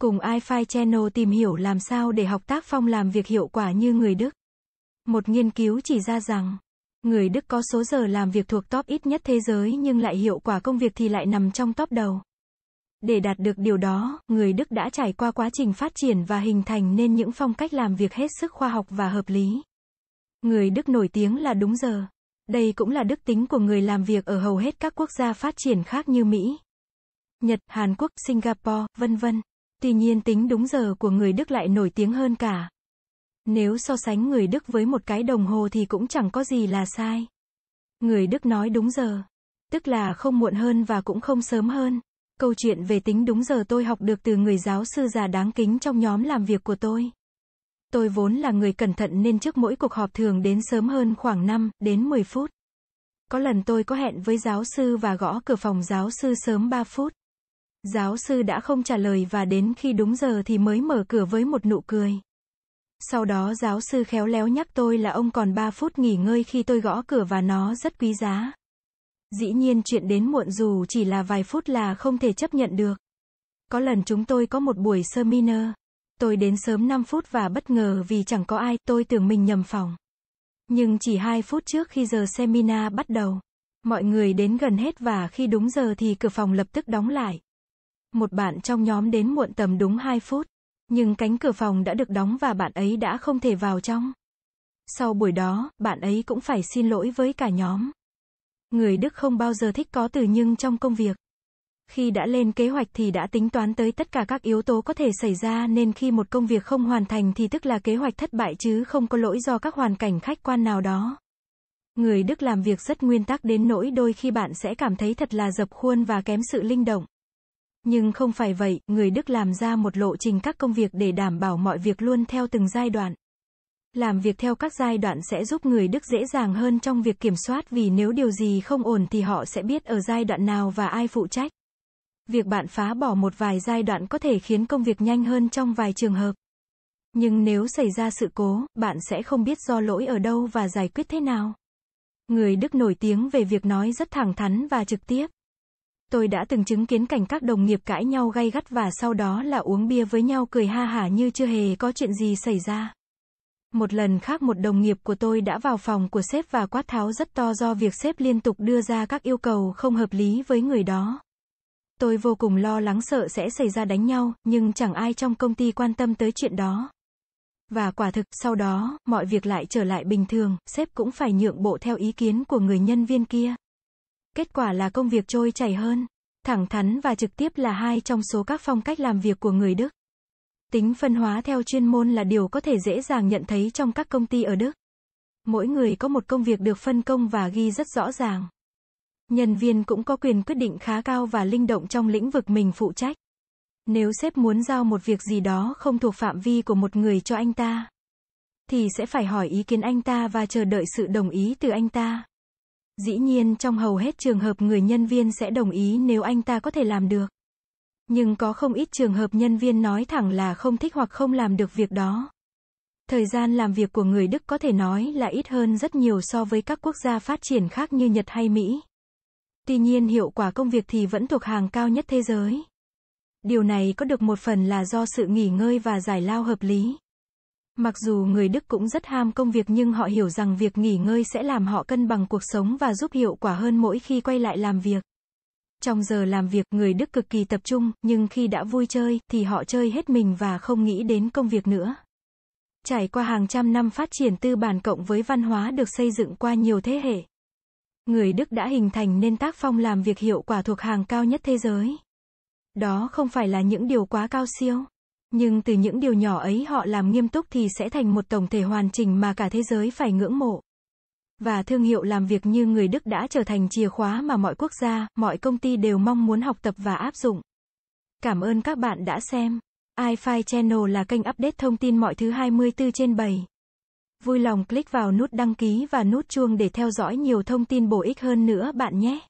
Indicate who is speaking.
Speaker 1: Cùng iFi Channel tìm hiểu làm sao để học tác phong làm việc hiệu quả như người Đức. Một nghiên cứu chỉ ra rằng, người Đức có số giờ làm việc thuộc top ít nhất thế giới nhưng lại hiệu quả công việc thì lại nằm trong top đầu. Để đạt được điều đó, người Đức đã trải qua quá trình phát triển và hình thành nên những phong cách làm việc hết sức khoa học và hợp lý. Người Đức nổi tiếng là đúng giờ. Đây cũng là đức tính của người làm việc ở hầu hết các quốc gia phát triển khác như Mỹ, Nhật, Hàn Quốc, Singapore, vân vân. Tuy nhiên tính đúng giờ của người Đức lại nổi tiếng hơn cả. Nếu so sánh người Đức với một cái đồng hồ thì cũng chẳng có gì là sai. Người Đức nói đúng giờ, tức là không muộn hơn và cũng không sớm hơn. Câu chuyện về tính đúng giờ tôi học được từ người giáo sư già đáng kính trong nhóm làm việc của tôi. Tôi vốn là người cẩn thận nên trước mỗi cuộc họp thường đến sớm hơn khoảng 5 đến 10 phút. Có lần tôi có hẹn với giáo sư và gõ cửa phòng giáo sư sớm 3 phút. Giáo sư đã không trả lời và đến khi đúng giờ thì mới mở cửa với một nụ cười. Sau đó giáo sư khéo léo nhắc tôi là ông còn 3 phút nghỉ ngơi khi tôi gõ cửa và nó rất quý giá. Dĩ nhiên chuyện đến muộn dù chỉ là vài phút là không thể chấp nhận được. Có lần chúng tôi có một buổi seminar. Tôi đến sớm 5 phút và bất ngờ vì chẳng có ai, tôi tưởng mình nhầm phòng. Nhưng chỉ 2 phút trước khi giờ seminar bắt đầu, mọi người đến gần hết và khi đúng giờ thì cửa phòng lập tức đóng lại. Một bạn trong nhóm đến muộn tầm đúng 2 phút, nhưng cánh cửa phòng đã được đóng và bạn ấy đã không thể vào trong. Sau buổi đó, bạn ấy cũng phải xin lỗi với cả nhóm. Người Đức không bao giờ thích có từ nhưng trong công việc. Khi đã lên kế hoạch thì đã tính toán tới tất cả các yếu tố có thể xảy ra nên khi một công việc không hoàn thành thì tức là kế hoạch thất bại chứ không có lỗi do các hoàn cảnh khách quan nào đó. Người Đức làm việc rất nguyên tắc đến nỗi đôi khi bạn sẽ cảm thấy thật là dập khuôn và kém sự linh động. Nhưng không phải vậy, người Đức làm ra một lộ trình các công việc để đảm bảo mọi việc luôn theo từng giai đoạn. Làm việc theo các giai đoạn sẽ giúp người Đức dễ dàng hơn trong việc kiểm soát vì nếu điều gì không ổn thì họ sẽ biết ở giai đoạn nào và ai phụ trách. Việc bạn phá bỏ một vài giai đoạn có thể khiến công việc nhanh hơn trong vài trường hợp. Nhưng nếu xảy ra sự cố, bạn sẽ không biết do lỗi ở đâu và giải quyết thế nào. Người Đức nổi tiếng về việc nói rất thẳng thắn và trực tiếp. Tôi đã từng chứng kiến cảnh các đồng nghiệp cãi nhau gay gắt và sau đó là uống bia với nhau cười ha hả như chưa hề có chuyện gì xảy ra. Một lần khác một đồng nghiệp của tôi đã vào phòng của sếp và quát tháo rất to do việc sếp liên tục đưa ra các yêu cầu không hợp lý với người đó. Tôi vô cùng lo lắng sợ sẽ xảy ra đánh nhau, nhưng chẳng ai trong công ty quan tâm tới chuyện đó. Và quả thực, sau đó, mọi việc lại trở lại bình thường, sếp cũng phải nhượng bộ theo ý kiến của người nhân viên kia. Kết quả là công việc trôi chảy hơn. Thẳng thắn và trực tiếp là hai trong số các phong cách làm việc của người Đức. Tính phân hóa theo chuyên môn là điều có thể dễ dàng nhận thấy trong các công ty ở Đức. Mỗi người có một công việc được phân công và ghi rất rõ ràng. Nhân viên cũng có quyền quyết định khá cao và linh động trong lĩnh vực mình phụ trách. Nếu sếp muốn giao một việc gì đó không thuộc phạm vi của một người cho anh ta, thì sẽ phải hỏi ý kiến anh ta và chờ đợi sự đồng ý từ anh ta. Dĩ nhiên, trong hầu hết trường hợp người nhân viên sẽ đồng ý nếu anh ta có thể làm được. Nhưng có không ít trường hợp nhân viên nói thẳng là không thích hoặc không làm được việc đó. Thời gian làm việc của người Đức có thể nói là ít hơn rất nhiều so với các quốc gia phát triển khác như Nhật hay Mỹ. Tuy nhiên, hiệu quả công việc thì vẫn thuộc hàng cao nhất thế giới. Điều này có được một phần là do sự nghỉ ngơi và giải lao hợp lý. Mặc dù người Đức cũng rất ham công việc nhưng họ hiểu rằng việc nghỉ ngơi sẽ làm họ cân bằng cuộc sống và giúp hiệu quả hơn mỗi khi quay lại làm việc. Trong giờ làm việc, người Đức cực kỳ tập trung, nhưng khi đã vui chơi, thì họ chơi hết mình và không nghĩ đến công việc nữa. Trải qua hàng trăm năm phát triển tư bản cộng với văn hóa được xây dựng qua nhiều thế hệ. Người Đức đã hình thành nên tác phong làm việc hiệu quả thuộc hàng cao nhất thế giới. Đó không phải là những điều quá cao siêu. Nhưng từ những điều nhỏ ấy họ làm nghiêm túc thì sẽ thành một tổng thể hoàn chỉnh mà cả thế giới phải ngưỡng mộ. Và thương hiệu làm việc như người Đức đã trở thành chìa khóa mà mọi quốc gia, mọi công ty đều mong muốn học tập và áp dụng. Cảm ơn các bạn đã xem. iFi Channel là kênh update thông tin mọi thứ 24 trên 7. Vui lòng click vào nút đăng ký và nút chuông để theo dõi nhiều thông tin bổ ích hơn nữa bạn nhé.